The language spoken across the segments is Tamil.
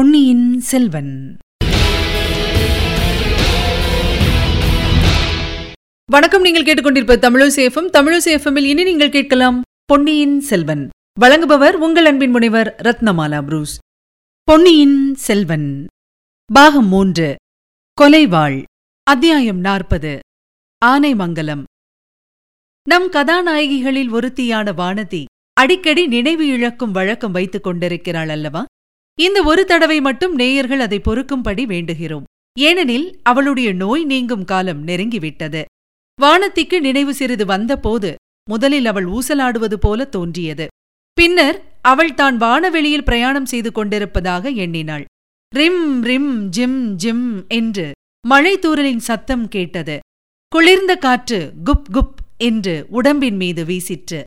பொன்னியின் செல்வன். வணக்கம் நீங்கள் கேட்டுக்கொண்டிருப்ப தமிழசேஃபம் தமிழசேஃபமில் இனி நீங்கள் கேட்கலாம் பொன்னியின் செல்வன். வழங்குபவர் உங்கள் அன்பின் முனைவர் ரத்னமாலா புரூஸ். பொன்னியின் செல்வன். பாகம் மூன்று. கொலைவாள். அத்தியாயம் நாற்பது. ஆனைமங்கலம். நம் கதாநாயகிகளில் ஒருத்தியான வானதி அடிக்கடி நினைவு இழக்கும் வழக்கம் வைத்துக் கொண்டிருக்கிறாள் அல்லவா? இந்த ஒரு தடவை மட்டும் நேயர்கள் அதை பொறுக்கும்படி வேண்டுகிறோம். ஏனெனில் அவளுடைய நோய் நீங்கும் காலம் நெருங்கிவிட்டது. வானத்திக்கு நினைவு சிறிது வந்தபோது முதலில் அவள் ஊசலாடுவது போல தோன்றியது. பின்னர் அவள் தான் வானவெளியில் பிரயாணம் செய்து கொண்டிருப்பதாக எண்ணினாள். ரிம் ரிம் ஜிம் ஜிம் என்று மழைத்தூரலின் சத்தம் கேட்டது. குளிர்ந்த காற்று குப் குப் என்று உடம்பின் மீது வீசிற்று.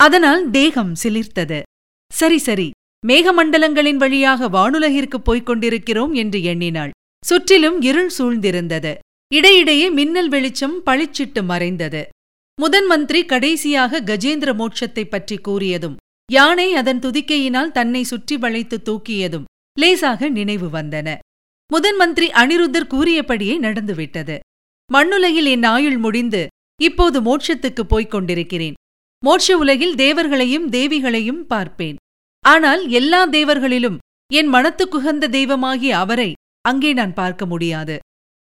அதனால் தேகம் சிலிர்த்தது. சரி சரி மேகமண்டலங்களின் வழியாக வானுலகிற்குப் போய்க் கொண்டிருக்கிறோம் என்று எண்ணினாள். சுற்றிலும் இருள் சூழ்ந்திருந்தது. இடையிடையே மின்னல் வெளிச்சம் பளிச்சிட்டு மறைந்தது. முதன் மந்திரி கடைசியாக கஜேந்திர மோட்சத்தைப் பற்றி கூறியதும் யானை அதன் துதிக்கையினால் தன்னை சுற்றி வளைத்து தூக்கியதும் லேசாக நினைவு வந்தன. முதன் மந்திரி அனிருத்தர் கூறியபடியே நடந்துவிட்டது. மண்ணுலகில் என் ஆயுள் முடிந்து இப்போது மோட்சத்துக்குப் போய்க் கொண்டிருக்கிறேன். மோட்ச உலகில் தேவர்களையும் தேவிகளையும் பார்ப்பேன். ஆனால் எல்லா தேவர்களிலும் என் மனத்துக்குகந்த தெய்வமாகிய அவரை அங்கே நான் பார்க்க முடியாது.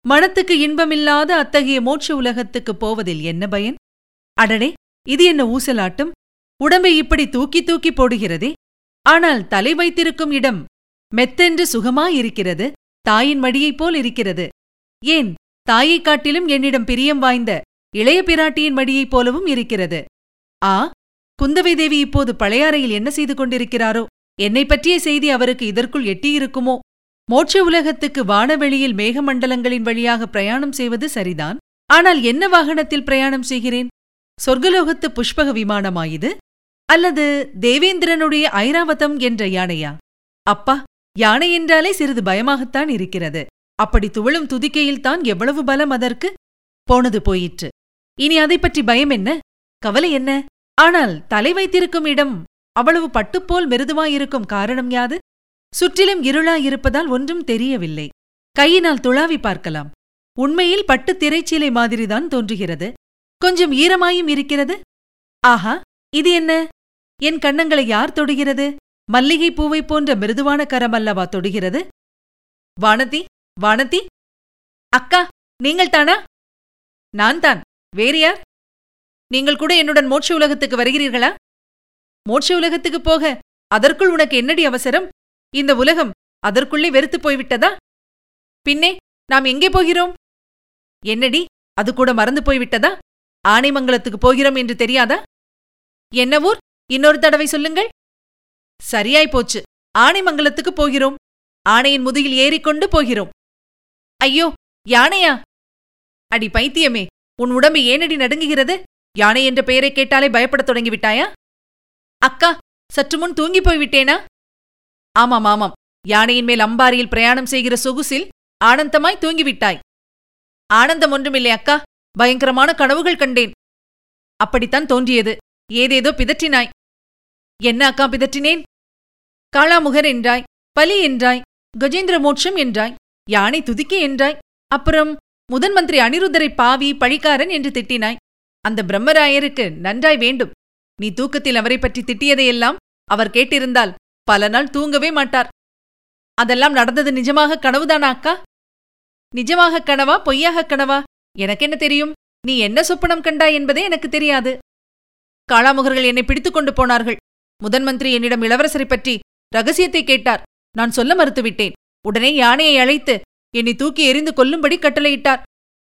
மனத்துக்கு இன்பமில்லாத அத்தகைய மோட்ச உலகத்துக்குப் போவதில் என்ன பயன்? அடடே இது என்ன ஊசலாட்டும்? உடம்பை இப்படி தூக்கி தூக்கி போடுகிறதே? ஆனால் தலை வைத்திருக்கும் இடம் மெத்தென்று சுகமாயிருக்கிறது தாயின் மடியைப் போல் இருக்கிறது. ஏன் தாயைக் காட்டிலும் என்னிடம் பிரியம் வாய்ந்த இளைய பிராட்டியின் மடியைப் போலவும் இருக்கிறது. ஆ குந்தவை தேவி இப்போது பழையாறையில் என்ன செய்து கொண்டிருக்கிறாரோ? என்னை பற்றிய செய்தி அவருக்கு இதற்குள் எட்டியிருக்குமோ? மோட்ச உலகத்துக்கு வானவெளியில் மேகமண்டலங்களின் வழியாக பிரயாணம் செய்வது சரிதான். ஆனால் என்ன வாகனத்தில் பிரயாணம் செய்கிறேன்? சொர்க்கலோகத்து புஷ்பக விமானமாயுது அல்லது தேவேந்திரனுடைய ஐராவதம் என்ற யானையா? அப்பா யானை என்றாலே சிறிது பயமாகத்தான் இருக்கிறது. அப்படி துவளும் துதிக்கையில்தான் எவ்வளவு பலம் அதற்கு? போனது போயிற்று. இனி அதைப் பற்றி பயம் என்ன? கவலை என்ன? ஆனால் தலை வைத்திருக்கும் இடம் அவ்வளவு பட்டுப்போல் மிருதுவாயிருக்கும் காரணம் யாது? சுற்றிலும் இருளாயிருப்பதால் ஒன்றும் தெரியவில்லை. கையினால் துளாவி பார்க்கலாம். உண்மையில் பட்டுத் திரைச்சீலை மாதிரிதான் தோன்றுகிறது. கொஞ்சம் ஈரமாயும் இருக்கிறது. ஆஹா இது என்ன? என் கண்ணங்களை யார் தொடுகிறது? மல்லிகைப் பூவைப் போன்ற மிருதுவான கரம் அல்லவா தொடுகிறது? வானதி வானதி! அக்கா நீங்கள் தானா? நான் தான். வேறு யார்? நீங்கள் கூட என்னுடன் மோட்ச உலகத்துக்கு வருகிறீர்களா? மோட்ச உலகத்துக்கு போக அதற்குள் உனக்கு என்னடி அவசரம்? இந்த உலகம் அதற்குள்ளே வெறுத்துப் போய்விட்டதா? பின்னே நாம் எங்கே போகிறோம்? என்னடி அது கூட மறந்து போய்விட்டதா? ஆனைமங்கலத்துக்கு போகிறோம் என்று தெரியாதா? என்ன ஊர்? இன்னொரு தடவை சொல்லுங்கள். சரியாய் போச்சு. ஆனைமங்கலத்துக்கு போகிறோம். ஆணையின் முதுகில் ஏறிக்கொண்டு போகிறோம். ஐயோ யானையா? அடி பைத்தியமே உன் உடம்பு ஏனடி நடுங்குகிறது? யானை என்ற பெயரை கேட்டாலே பயப்படத் தொடங்கிவிட்டாயா அக்கா சற்று முன் தூங்கிப் போய்விட்டேனா? ஆமாம் ஆமாம். யானையின் மேல் அம்பாரியில் பிரயாணம் செய்கிற சொகுசில் ஆனந்தமாய் தூங்கிவிட்டாய். ஆனந்தம் ஒன்றுமில்லை அக்கா. பயங்கரமான கனவுகள் கண்டேன். அப்படித்தான் தோன்றியது. ஏதேதோ பிதற்றினாய். என்ன அக்கா பிதற்றினேன்? காளாமுகர் என்றாய் பலி என்றாய் கஜேந்திர மோட்சம் என்றாய் யானை துதிக்கி என்றாய் அப்புறம் முதன் மந்திரி அனிருத்தரை பாவி பழிக்காரன் என்று திட்டினாய். அந்த பிரம்மராயருக்கு நன்றாய் வேண்டும். நீ தூக்கத்தில் அவரை பற்றி திட்டியதையெல்லாம் அவர் கேட்டிருந்தால் பல நாள் தூங்கவே மாட்டார். அதெல்லாம் நடந்தது நிஜமாக கனவுதானா அக்கா? நிஜமாக கனவா பொய்யாக கனவா? எனக்கென்ன தெரியும்? நீ என்ன சொப்பனம் கண்டாய் என்பதே எனக்கு தெரியாது. காளாமுகர்கள் என்னை பிடித்துக் கொண்டு போனார்கள். முதன் மந்திரி என்னிடம் இளவரசரை பற்றி ரகசியத்தை கேட்டார். நான் சொல்ல மறுத்துவிட்டேன். உடனே யானையை அழைத்து என்னை தூக்கி எறிந்து கொல்லும்படி கட்டளையிட்டார்.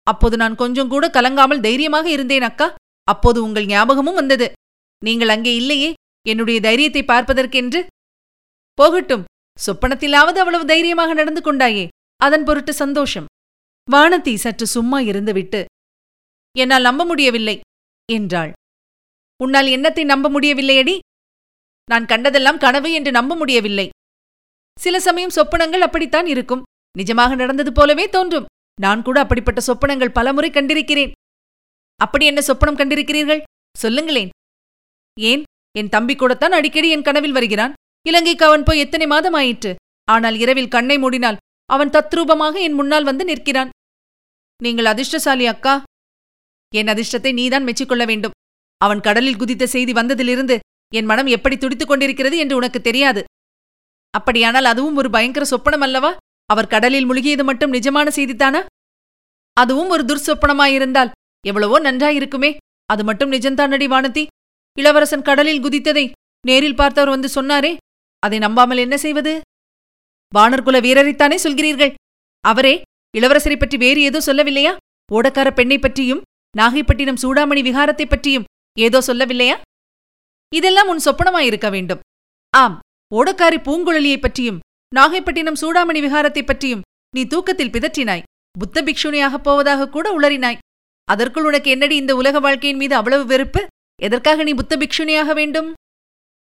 அப்போது நான் கொஞ்சம் கூட கலங்காமல் தைரியமாக இருந்தேன் அக்கா. அப்போது உங்கள் ஞாபகமும் வந்தது. நீங்கள் அங்கே இல்லையே. என்னுடைய தைரியத்தை பார்ப்பதற்கென்று. போகட்டும். சொப்பனத்திலாவது அவ்வளவு தைரியமாக நடந்து கொண்டாயே. அதன் பொருட்டு சந்தோஷம். வானதி சற்று சும்மா இருந்துவிட்டு என்னால் நம்ப முடியவில்லை என்றாள். உன்னால் என்னத்தை நம்ப முடியவில்லையடி நான் கண்டதெல்லாம் கனவு என்று நம்ப முடியவில்லை. சில சமயம் சொப்பனங்கள் அப்படித்தான் இருக்கும். நிஜமாக நடந்தது போலவே தோன்றும். நான் கூட அப்படிப்பட்ட சொப்பனங்கள் பலமுறை கண்டிருக்கிறேன். அப்படி என்ன சொப்பனம் கண்டிருக்கிறீர்கள்? சொல்லுங்களேன். ஏன்? என் தம்பி கூடத்தான் அடிக்கடி என் கனவில் வருகிறான். இலங்கைக்கு அவன் போய் எத்தனை மாதம் ஆயிற்று? ஆனால் இரவில் கண்ணை மூடினால் அவன் தத்ரூபமாக என் முன்னால் வந்து நிற்கிறான். நீங்கள் அதிர்ஷ்டசாலி அக்கா. என் அதிர்ஷ்டத்தை நீதான் மெச்சிக்கொள்ள வேண்டும். அவன் கடலில் குதித்த செய்தி வந்ததிலிருந்து என் மனம் எப்படி துடித்துக் கொண்டிருக்கிறது என்று உனக்கு தெரியாது. அப்படியானால் அதுவும் ஒரு பயங்கர சொப்பனம் அல்லவா? அவர் கடலில் முழுகியது மட்டும் நிஜமான செய்தித்தானா அதுவும் ஒரு துர்சொப்பனமாயிருந்தால் எவ்வளவோ நன்றாயிருக்குமே. அது மட்டும் நிஜந்தானடி வானதி? இளவரசன் கடலில் குதித்ததை நேரில் பார்த்தவர் வந்து சொன்னாரே அதை நம்பாமல் என்ன செய்வது? வானர்குல வீரரைத்தானே சொல்கிறீர்கள்? அவரே இளவரசரை பற்றி வேறு ஏதோ சொல்லவில்லையா? ஓடக்கார பெண்ணை பற்றியும் நாகைப்பட்டினம் சூடாமணி விகாரத்தைப் பற்றியும் ஏதோ சொல்லவில்லையா? இதெல்லாம் உன் சொப்பனமாயிருக்க வேண்டும். ஆம் ஓடக்காரி பூங்குழலியைப் பற்றியும் நாகைப்பட்டினம் சூடாமணி விகாரத்தைப் பற்றியும் நீ தூக்கத்தில் பிதற்றினாய். புத்த பிக்ஷுனியாகப் போவதாக கூட உளறினாய். அதற்குள் உனக்கு என்னடி இந்த உலக வாழ்க்கையின் மீது அவ்வளவு வெறுப்பு? எதற்காக நீ புத்த பிக்ஷுனியாக வேண்டும்?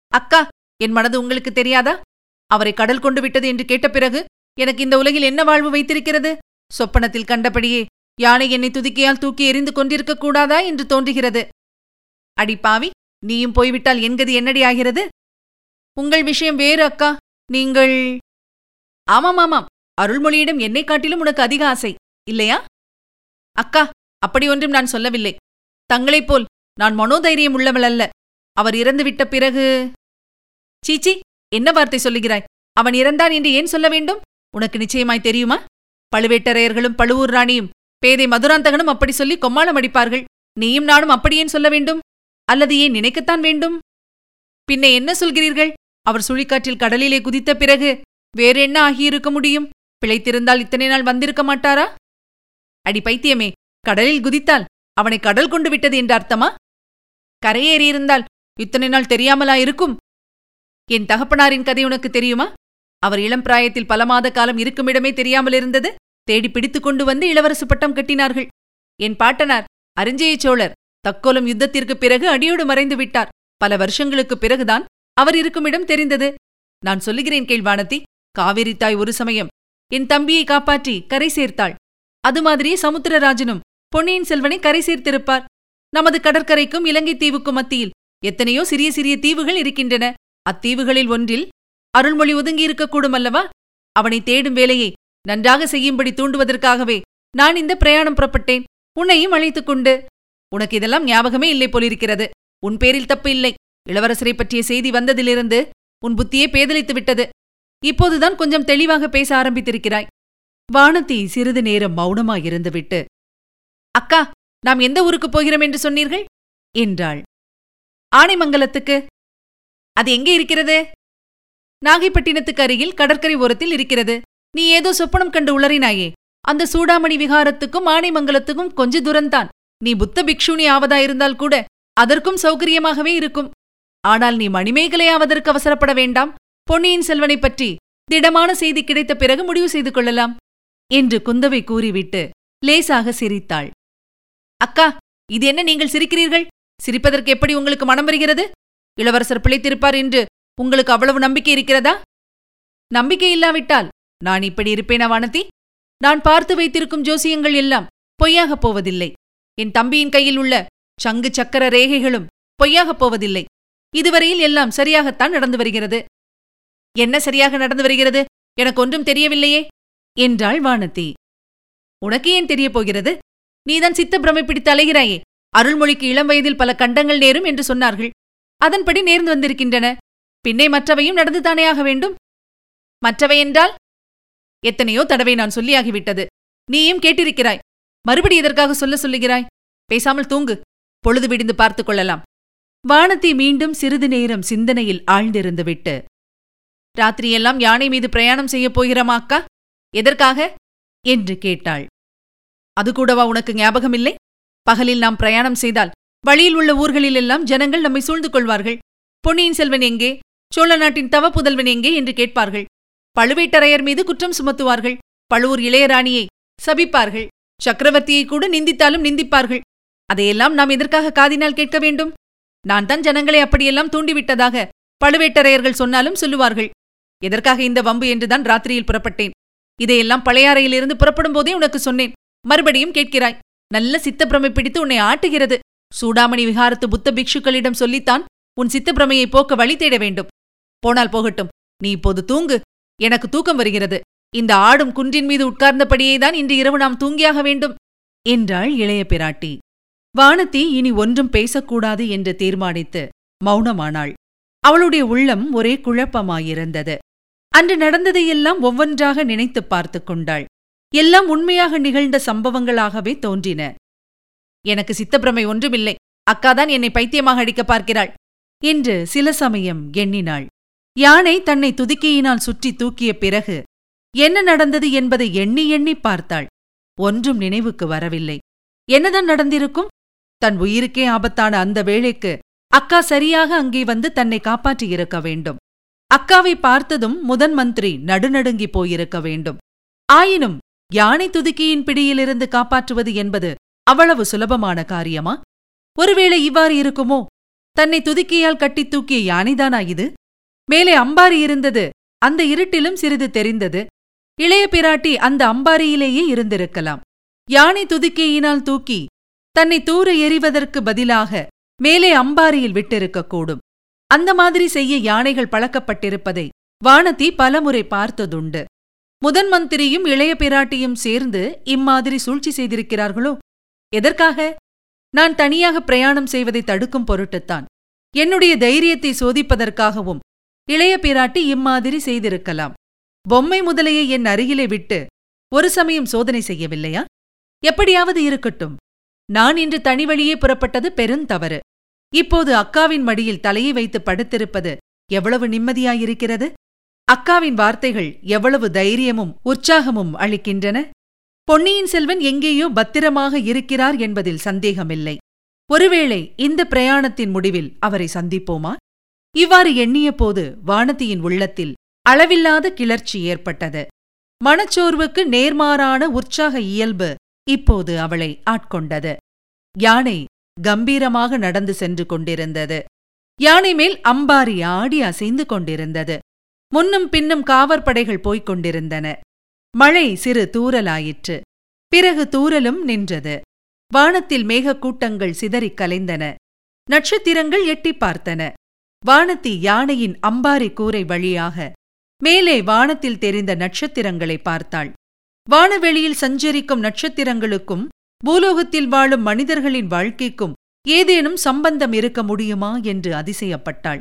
அக்கா என் மனது உங்களுக்கு தெரியாதா? அவரை கடல் கொண்டு விட்டது என்று கேட்ட பிறகு எனக்கு இந்த உலகில் என்ன வாழ்வு வைத்திருக்கிறது? சொப்பனத்தில் கண்டபடியே யானை என்னை துதிக்கையால் தூக்கி எறிந்து கொண்டிருக்கக் கூடாதா என்று தோன்றுகிறது. அடி பாவி நீயும் போய்விட்டால் என்கது என்னடி ஆகிறது? உங்கள் விஷயம் வேறு அக்கா. நீங்கள் ஆமாம் ஆமாம் அருள்மொழியிடம் என்னை காட்டிலும் உனக்கு அதிக ஆசை. இல்லையா? அக்கா அப்படி ஒன்றும் நான் சொல்லவில்லை. தங்களைப் போல் நான் மனோதைரியம் உள்ளவள் அல்ல. அவர் இறந்துவிட்ட பிறகு சீச்சி என்ன வார்த்தை சொல்லுகிறாய்? அவன் இறந்தான் என்று ஏன் சொல்ல வேண்டும்? உனக்கு நிச்சயமாய் தெரியுமா? பழுவேட்டரையர்களும் பழுவூர் ராணியும் பேதை மதுராந்தகனும் அப்படி சொல்லி கொம்மாளம் அடிப்பார்கள். நீயும் நானும் அப்படியேன் சொல்ல வேண்டும்? அல்லது ஏன் நினைக்கத்தான் வேண்டும்? பின்ன என்ன சொல்கிறீர்கள்? அவர் சுழிக்காற்றில் கடலிலே குதித்த பிறகு வேறென்ன என்ன ஆகியிருக்க முடியும்? பிழைத்திருந்தால் இத்தனை நாள் வந்திருக்க மாட்டாரா? அடி பைத்தியமே கடலில் குதித்தால் அவனை கடல் கொண்டு விட்டது என்ற அர்த்தமா? கரையேறியிருந்தால் இத்தனை நாள் தெரியாமலா இருக்கும்? என் தகப்பனாரின் கதை உனக்கு தெரியுமா? அவர் இளம் பிராயத்தில் பல மாத காலம் இருக்குமிடமே தெரியாமல் இருந்தது? தேடி பிடித்துக் கொண்டு வந்து இளவரசு பட்டம் கட்டினார்கள். என் பாட்டனார் அரிஞ்சய சோழர் தக்கோலம் யுத்தத்திற்குப் பிறகு அடியோடு மறைந்து விட்டார். பல வருஷங்களுக்குப் பிறகுதான் அவர் இருக்குமிடம் தெரிந்தது. நான் சொல்லுகிறேன் கேள்வானத்தி காவிரித்தாய் ஒரு சமயம் என் தம்பியை காப்பாற்றி கரை சேர்த்தாள். அது மாதிரியே சமுத்திரராஜனும் பொன்னியின் செல்வனை கரை சேர்த்திருப்பார். நமது கடற்கரைக்கும் இலங்கை தீவுக்கும் மத்தியில் எத்தனையோ சிறிய சிறிய தீவுகள் இருக்கின்றன. அத்தீவுகளில் ஒன்றில் அருள்மொழி ஒதுங்கியிருக்கக்கூடும் அல்லவா? அவனை தேடும் வேலையை நன்றாக செய்யும்படி தூண்டுவதற்காகவே நான் இந்த பிரயாணம் புறப்பட்டேன். உன்னையும் அழைத்துக் கொண்டு. உனக்கு இதெல்லாம் ஞாபகமே இல்லை போலிருக்கிறது. உன் பேரில் தப்பு இல்லை. இளவரசரை பற்றிய செய்தி வந்ததிலிருந்து உன் புத்தியே பேதலித்து விட்டது. இப்போதுதான் கொஞ்சம் தெளிவாக பேச ஆரம்பித்திருக்கிறாய். வானதி சிறிது நேரம் மௌனமாயிருந்துவிட்டு அக்கா நாம் எந்த ஊருக்கு போகிறோம் என்று சொன்னீர்கள்? என்றாள். ஆனைமங்கலத்துக்கு. அது எங்கே இருக்கிறது? நாகைப்பட்டினத்துக்கு அருகில் கடற்கரை ஓரத்தில் இருக்கிறது. நீ ஏதோ சொப்பனம் கண்டு உளறினாயே. அந்த சூடாமணி விகாரத்துக்கும் ஆனைமங்கலத்துக்கும் கொஞ்ச தூரம்தான். நீ புத்த பிக்ஷுனி ஆவதாயிருந்தால் கூட அதற்கும் சௌகரியமாகவே இருக்கும். ஆனால் நீ மணிமேகலை ஆவதற்கு அவசரப்பட வேண்டாம். பொன்னியின் செல்வனைப் பற்றி திடமான செய்தி கிடைத்த பிறகு முடிவு செய்து கொள்ளலாம் என்று குந்தவை கூறிவிட்டு லேசாக சிரித்தாள். அக்கா இது என்ன நீங்கள் சிரிக்கிறீர்கள்? சிரிப்பதற்கு எப்படி உங்களுக்கு மனம் வருகிறது? இளவரசர் பிழைத்திருப்பார் என்று உங்களுக்கு அவ்வளவு நம்பிக்கை இருக்கிறதா? நம்பிக்கை இல்லாவிட்டால் நான் இப்படி இருப்பேனா வானதி? நான் பார்த்து வைத்திருக்கும் ஜோசியங்கள் எல்லாம் பொய்யாகப் போவதில்லை. என் தம்பியின் கையில் உள்ள சங்கு சக்கர ரேகைகளும் பொய்யாகப் போவதில்லை. இதுவரையில் எல்லாம் சரியாகத்தான் நடந்து வருகிறது. என்ன சரியாக நடந்து வருகிறது? எனக்கு ஒன்றும் தெரியவில்லையே என்றாள் வானதி. உனக்கு ஏன் தெரியப் போகிறது? நீதான் சித்த பிரமை பிடித்து அலைகிறாயே அருள்மொழிக்கு இளம் வயதில் பல கண்டங்கள் நேரும் என்று சொன்னார்கள். அதன்படி நேர்ந்து வந்திருக்கின்றன. பின்னே மற்றவையும் நடந்துதானே ஆக வேண்டும்? மற்றவை என்றால்? எத்தனையோ தடவை நான் சொல்லியாகிவிட்டது. நீயும் கேட்டிருக்கிறாய். மறுபடி எதற்காக சொல்ல சொல்லுகிறாய்? பேசாமல் தூங்கு. பொழுது விடிந்து பார்த்துக் கொள்ளலாம். வானதி மீண்டும் சிறிது நேரம் சிந்தனையில் ஆழ்ந்திருந்துவிட்டு ராத்திரியெல்லாம் யானை மீது பிரயாணம் செய்யப் போகிறோமா அக்கா? எதற்காக? என்று கேட்டாள். அது கூடவா உனக்கு ஞாபகமில்லை? பகலில் நாம் பிரயாணம் செய்தால் வழியில் உள்ள ஊர்களிலெல்லாம் ஜனங்கள் நம்மை சூழ்ந்து கொள்வார்கள். பொன்னியின் செல்வன் எங்கே? சோழ நாட்டின் தவ புதல்வன் எங்கே? என்று கேட்பார்கள். பழுவேட்டரையர் மீது குற்றம் சுமத்துவார்கள். பழுவூர் இளையராணியை சபிப்பார்கள். சக்கரவர்த்தியை கூட நிந்தித்தாலும் நிந்திப்பார்கள். அதையெல்லாம் நாம் எதற்காக காதினால் கேட்க வேண்டும்? நான் தான் ஜனங்களை அப்படியெல்லாம் தூண்டிவிட்டதாக பழுவேட்டரையர்கள் சொன்னாலும் சொல்லுவார்கள். எதற்காக இந்த வம்பு என்றுதான் ராத்திரியில் புறப்பட்டேன். இதையெல்லாம் பழையாறையிலிருந்து புறப்படும் போதே உனக்கு சொன்னேன். மறுபடியும் கேட்கிறாய் நல்ல சித்தப்பிரமை பிடித்து உன்னை ஆட்டுகிறது. சூடாமணி விகாரத்து புத்த பிக்ஷுக்களிடம் சொல்லித்தான் உன் சித்தப்பிரமையை போக்க வழி தேட வேண்டும். போனால் போகட்டும். நீ இப்போது தூங்கு. எனக்கு தூக்கம் வருகிறது. இந்த ஆடும் குன்றின் மீது உட்கார்ந்தபடியே தான் இன்று இரவு நாம் தூங்கியாக வேண்டும். என்றாள் இளைய பிராட்டி. வானதி இனி ஒன்றும் பேசக்கூடாது என்று தீர்மானித்து மௌனமானாள். அவளுடைய உள்ளம் ஒரே குழப்பமாயிருந்தது. அன்று நடந்ததையெல்லாம் ஒவ்வொன்றாக நினைத்துப் பார்த்துக் கொண்டாள். எல்லாம் உண்மையாக நிகழ்ந்த சம்பவங்களாகவே தோன்றின. எனக்கு சித்தப்பிரமை ஒன்றுமில்லை. அக்காதான் என்னை பைத்தியமாக அடிக்க பார்க்கிறாள் என்று சில சமயம் எண்ணினாள். யானை தன்னை துதிக்கையினால் சுற்றி தூக்கிய பிறகு என்ன நடந்தது என்பதை எண்ணி எண்ணி பார்த்தாள். ஒன்றும் நினைவுக்கு வரவில்லை. என்னதான் நடந்திருக்கும்? தன் உயிருக்கே ஆபத்தான அந்த வேளைக்கு அக்கா சரியாக அங்கே வந்து தன்னை காப்பாற்றியிருக்க வேண்டும். அக்காவை பார்த்ததும் முதன் மந்திரி நடுநடுங்கி போயிருக்க வேண்டும். ஆயினும் யானை துதுக்கியின் பிடியிலிருந்து காப்பாற்றுவது என்பது அவ்வளவு சுலபமான காரியமா? ஒருவேளை இவ்வாறு இருக்குமோ? தன்னை துதுக்கியால் கட்டித் தூக்கிய யானைதானா இது? மேலே அம்பாரி இருந்தது அந்த இருட்டிலும் சிறிது தெரிந்தது. இளைய பிராட்டி அந்த அம்பாரியிலேயே இருந்திருக்கலாம். யானை துதுக்கியினால் தூக்கி தன்னை தூர எறிவதற்கு பதிலாக மேலே அம்பாரியில் விட்டிருக்கக்கூடும். அந்த மாதிரி செய்ய யானைகள் பழக்கப்பட்டிருப்பதை வானதி பலமுறை பார்த்ததுண்டு. முதன் மந்திரியும் இளைய பிராட்டியும் சேர்ந்து இம்மாதிரி சூழ்ச்சி செய்திருக்கிறார்களோ? எதற்காக? நான் தனியாக பிரயாணம் செய்வதை தடுக்கும் பொருட்டுத்தான். என்னுடைய தைரியத்தை சோதிப்பதற்காகவும் இளைய பிராட்டி இம்மாதிரி செய்திருக்கலாம். பொம்மை முதலையை என் அருகிலே விட்டு ஒரு சமயம் சோதனை செய்யவில்லையா? எப்படியாவது இருக்கட்டும். நான் இன்று தனி வழியே புறப்பட்டது பெருந்தவறு. இப்போது அக்காவின் மடியில் தலையை வைத்து படுத்திருப்பது எவ்வளவு நிம்மதியாயிருக்கிறது? அக்காவின் வார்த்தைகள் எவ்வளவு தைரியமும் உற்சாகமும் அளிக்கின்றன? பொன்னியின் செல்வன் எங்கேயோ பத்திரமாக இருக்கிறார் என்பதில் சந்தேகமில்லை. ஒருவேளை இந்த பிரயாணத்தின் முடிவில் அவரை சந்திப்போமா? இவ்வாறு எண்ணியபோது வானதியின் உள்ளத்தில் அளவில்லாத கிளர்ச்சி ஏற்பட்டது. மனச்சோர்வுக்கு நேர்மாறான உற்சாக இயல்பு இப்போது அவளை ஆட்கொண்டது. யானை கம்பீரமாக நடந்து சென்று கொண்டிருந்தது. யானை மேல் அம்பாரி ஆடி அசைந்து கொண்டிருந்தது. முன்னும் பின்னும் காவற்படைகள் போய்க் கொண்டிருந்தன. மழை சிறு தூரலாயிற்று பிறகு தூரலும் நின்றது. வானத்தில் மேகக்கூட்டங்கள் சிதறிக் கலைந்தன. நட்சத்திரங்கள் எட்டிப் பார்த்தன. வானத்தி யானையின் அம்பாரி கூரை வழியாக மேலே வானத்தில் தெரிந்த நட்சத்திரங்களை பார்த்தாள். வானவெளியில் சஞ்சரிக்கும் நட்சத்திரங்களுக்கும் பூலோகத்தில் வாழும் மனிதர்களின் வாழ்க்கைக்கும் ஏதேனும் சம்பந்தம் இருக்க முடியுமா என்று அதிசயப்பட்டாள்.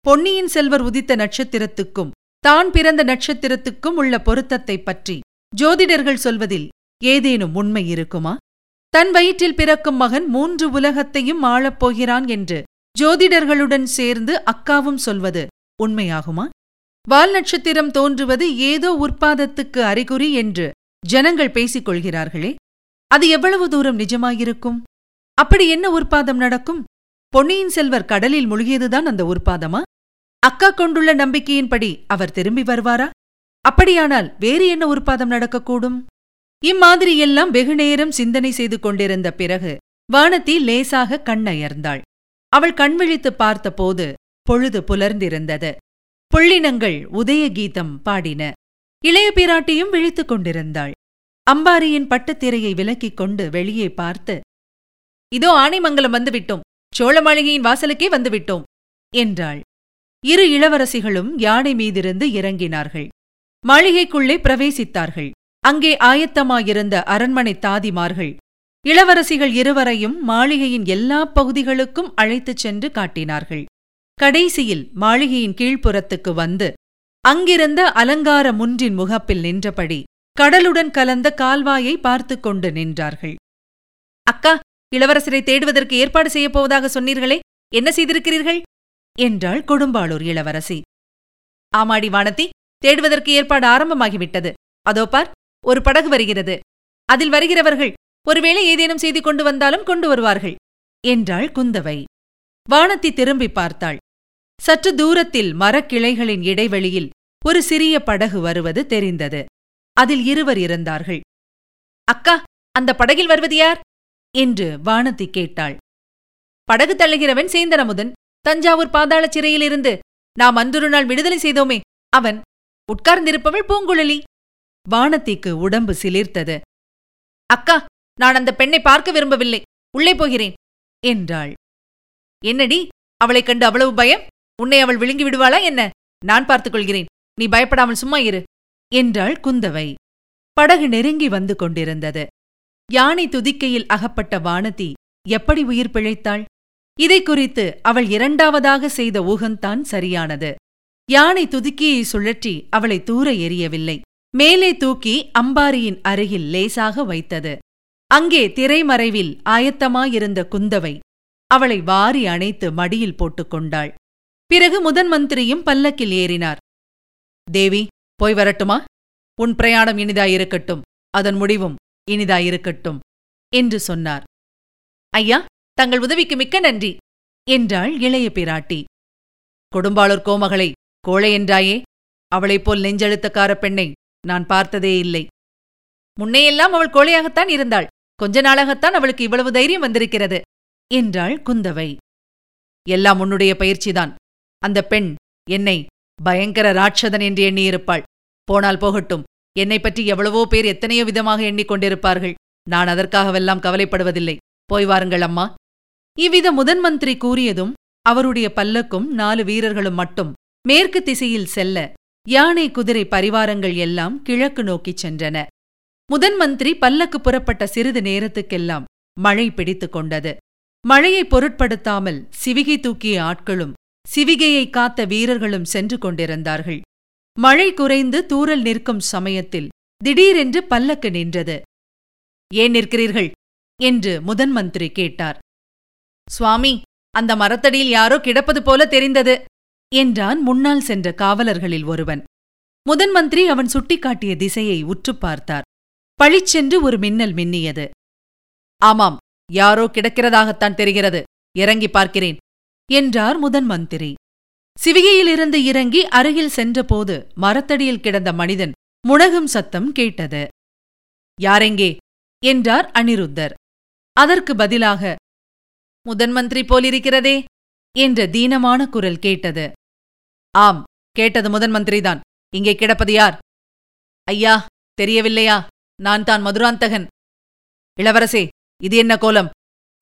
பொன்னியின் செல்வர் உதித்த நட்சத்திரத்துக்கும் தான் பிறந்த நட்சத்திரத்துக்கும் உள்ள பொருத்தத்தைப் பற்றி ஜோதிடர்கள் சொல்வதில் ஏதேனும் உண்மை இருக்குமா? தன் வயிற்றில் பிறக்கும் மகன் மூன்று உலகத்தையும் ஆளப் போகிறான் என்று ஜோதிடர்களுடன் சேர்ந்து அக்காவும் சொல்வது உண்மையாகுமா? வால் நட்சத்திரம் தோன்றுவது ஏதோ உற்பாதத்துக்கு அறிகுறி என்று ஜனங்கள் பேசிக் கொள்கிறார்களே. அது எவ்வளவு தூரம் நிஜமாயிருக்கும்? அப்படி என்ன உற்பாதம் நடக்கும்? பொன்னியின் செல்வர் கடலில் முழுகியதுதான் அந்த உற்பாதமா? அக்கா கொண்டுள்ள நம்பிக்கையின்படி அவர் திரும்பி வருவாரா? அப்படியானால் வேறு என்ன உற்பாதம் நடக்கக்கூடும்? இம்மாதிரியெல்லாம் வெகுநேரம் சிந்தனை செய்து கொண்டிருந்த பிறகு வானத்தி லேசாக கண்ணயர்ந்தாள். அவள் கண்விழித்து பார்த்தபோது பொழுது புலர்ந்திருந்தது. புள்ளினங்கள் உதய கீதம் பாடின. இளைய பிராட்டியும் விழித்துக் கொண்டிருந்தாள். அம்பாரியின் பட்டுத்திரையை விலக்கிக் கொண்டு வெளியே பார்த்து இதோ ஆனைமங்கலம் வந்துவிட்டோம். சோழ மாளிகையின் வாசலுக்கே வந்துவிட்டோம் என்றாள். இரு இளவரசிகளும் யானை மீதிருந்து இறங்கினார்கள். மாளிகைக்குள்ளே பிரவேசித்தார்கள். அங்கே ஆயத்தமாயிருந்த அரண்மனை தாதிமார்கள் இளவரசிகள் இருவரையும் மாளிகையின் எல்லா பகுதிகளுக்கும் அழைத்துச் சென்று காட்டினார்கள். கடைசியில் மாளிகையின் கீழ்ப்புறத்துக்கு வந்து அங்கிருந்த அலங்கார முன்றின் முகப்பில் நின்றபடி கடலுடன் கலந்த கால்வாயை பார்த்து கொண்டு நின்றார்கள். அக்கா இளவரசரை தேடுவதற்கு ஏற்பாடு செய்யப் போவதாக சொன்னீர்களே என்ன செய்திருக்கிறீர்கள்? என்றாள் கொடும்பாளூர் இளவரசி. ஆமாடி வானத்தி தேடுவதற்கு ஏற்பாடு ஆரம்பமாகிவிட்டது. அதோ பார் ஒரு படகு வருகிறது. அதில் வருகிறவர்கள் ஒருவேளை ஏதேனும் செய்தி கொண்டு வந்தாலும் கொண்டு வருவார்கள் என்றாள் குந்தவை. வானத்தி திரும்பி பார்த்தாள். சற்று தூரத்தில் மரக்கிளைகளின் இடைவெளியில் ஒரு சிறிய படகு வருவது தெரிந்தது. அதில் இருவர் இருந்தார்கள். அக்கா அந்த படகில் வருவது யார்? என்று வானதி கேட்டாள். படகு தள்ளுகிறவன் சேந்தனமுதன் தஞ்சாவூர் பாதாள சிறையிலிருந்து நாம் அன்றொரு நாள் விடுதலை செய்தோமே அவன் உட்கார்ந்திருப்பவள் பூங்குழலி. வானத்திக்கு உடம்பு சிலிர்த்தது. அக்கா நான் அந்த பெண்ணை பார்க்க விரும்பவில்லை. உள்ளே போகிறேன் என்றாள். என்னடி அவளைக் கண்டு அவ்வளவு பயம்? உன்னை அவள் விழுங்கி விடுவாளா என்ன? நான் பார்த்துக் கொள்கிறேன். நீ பயப்படாமல் சும்மா இரு. என்றாள் குந்தவை. படகு நெருங்கி வந்து கொண்டிருந்தது. யானை துதிக்கையில் அகப்பட்ட வானதி எப்படி உயிர் பிழைத்தாள்? இதை குறித்து அவள் இரண்டாவதாக செய்த ஊகந்தான் சரியானது. யானை துதுக்கியை சுழற்றி அவளை தூர எறியவில்லை. மேலே தூக்கி அம்பாரியின் அருகில் லேசாக வைத்தது. அங்கே திரைமறைவில் ஆயத்தமாயிருந்த குந்தவை அவளை வாரி அணைத்து மடியில் போட்டுக் கொண்டாள். பிறகு முதன் மந்திரியும் பல்லக்கில் ஏறினார். தேவி போய் வரட்டுமா? உன் பிரயாணம் இனிதாயிருக்கட்டும். அதன் முடிவும் இனிதாயிருக்கட்டும். என்று சொன்னார். ஐயா தங்கள் உதவிக்கு மிக்க நன்றி என்றாள் இளைய பிராட்டி. கொடும்பாளூர் கோமகளை கோழை என்றாயே? அவளைப் போல் நெஞ்செழுத்தக்கார பெண்ணை நான் பார்த்ததே இல்லை. முன்னையெல்லாம் அவள் கோழையாகத்தான் இருந்தாள். கொஞ்ச நாளாகத்தான் அவளுக்கு இவ்வளவு தைரியம் வந்திருக்கிறது என்றாள் குந்தவை. எல்லாம் உன்னுடைய பயிற்சிதான். அந்த பெண் என்னை பயங்கர ராட்சதன் என்று எண்ணியிருப்பாள். போனால் போகட்டும். என்னை பற்றி எவ்வளவோ பேர் எத்தனையோ விதமாக எண்ணிக்கொண்டிருப்பார்கள் நான் அதற்காகவெல்லாம் கவலைப்படுவதில்லை. போய் வாருங்கள் அம்மா. இவ்வித முதன் மந்திரி கூறியதும் அவருடைய பல்லக்கும் நாலு வீரர்களும் மட்டும் மேற்கு திசையில் செல்ல யானை குதிரை பரிவாரங்கள் எல்லாம் கிழக்கு நோக்கிச் சென்றன. முதன் மந்திரி பல்லக்கு புறப்பட்ட சிறிது நேரத்துக்கெல்லாம் மழை பிடித்துக் கொண்டது. மழையை பொருட்படுத்தாமல் சிவிகை தூக்கிய ஆட்களும் சிவிகையை காத்த வீரர்களும் சென்று கொண்டிருந்தார்கள். மழை குறைந்து தூரல் நிற்கும் சமயத்தில் திடீரென்று பல்லக்கு நின்றது. ஏன் நிற்கிறீர்கள்? என்று முதன் மந்திரி கேட்டார். சுவாமி அந்த மரத்தடியில் யாரோ கிடப்பது போல தெரிந்தது என்றான் முன்னால் சென்ற காவலர்களில் ஒருவன். முதன் மந்திரி அவன் சுட்டிக்காட்டிய திசையை உற்றுப் பார்த்தார். பழிச்சென்று ஒரு மின்னல் மின்னியது. ஆமாம் யாரோ கிடக்கிறதாகத்தான் தெரிகிறது. இறங்கி பார்க்கிறேன் என்றார் முதன் மந்திரி. சிவிகையிலிருந்து இறங்கி அருகில் சென்றபோது மரத்தடியில் கிடந்த மனிதன் முனகும் சத்தம் கேட்டது. யாரெங்கே? என்றார் அனிருத்தர். அதற்கு பதிலாக முதன் மந்திரி போலிருக்கிறதே என்ற தீனமான குரல் கேட்டது. ஆம் கேட்டது முதன் மந்திரிதான். இங்கே கிடப்பது யார்? ஐயா தெரியவில்லையா? நான் தான் மதுராந்தகன். இளவரசே இது என்ன கோலம்?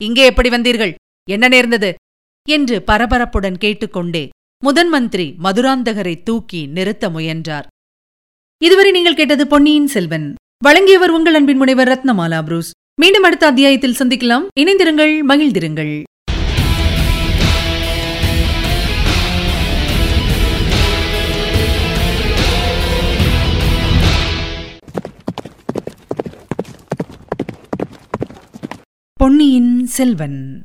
இங்கே எப்படி வந்தீர்கள்? என்ன நேர்ந்தது? என்று பரபரப்புடன் கேட்டுக்கொண்டே முதன் மந்திரி மதுராந்தகரை தூக்கி நிறுத்த முயன்றார். இதுவரை நீங்கள் கேட்டது பொன்னியின் செல்வன். வழங்கியவர் உங்கள் அன்பின் முனைவர் ரத்னமாலா புரூஸ். மீண்டும் அடுத்த அத்தியாயத்தில் சந்திக்கலாம். இணைந்திருங்கள் மகிழ்ந்திருங்கள். பொன்னியின் செல்வன்.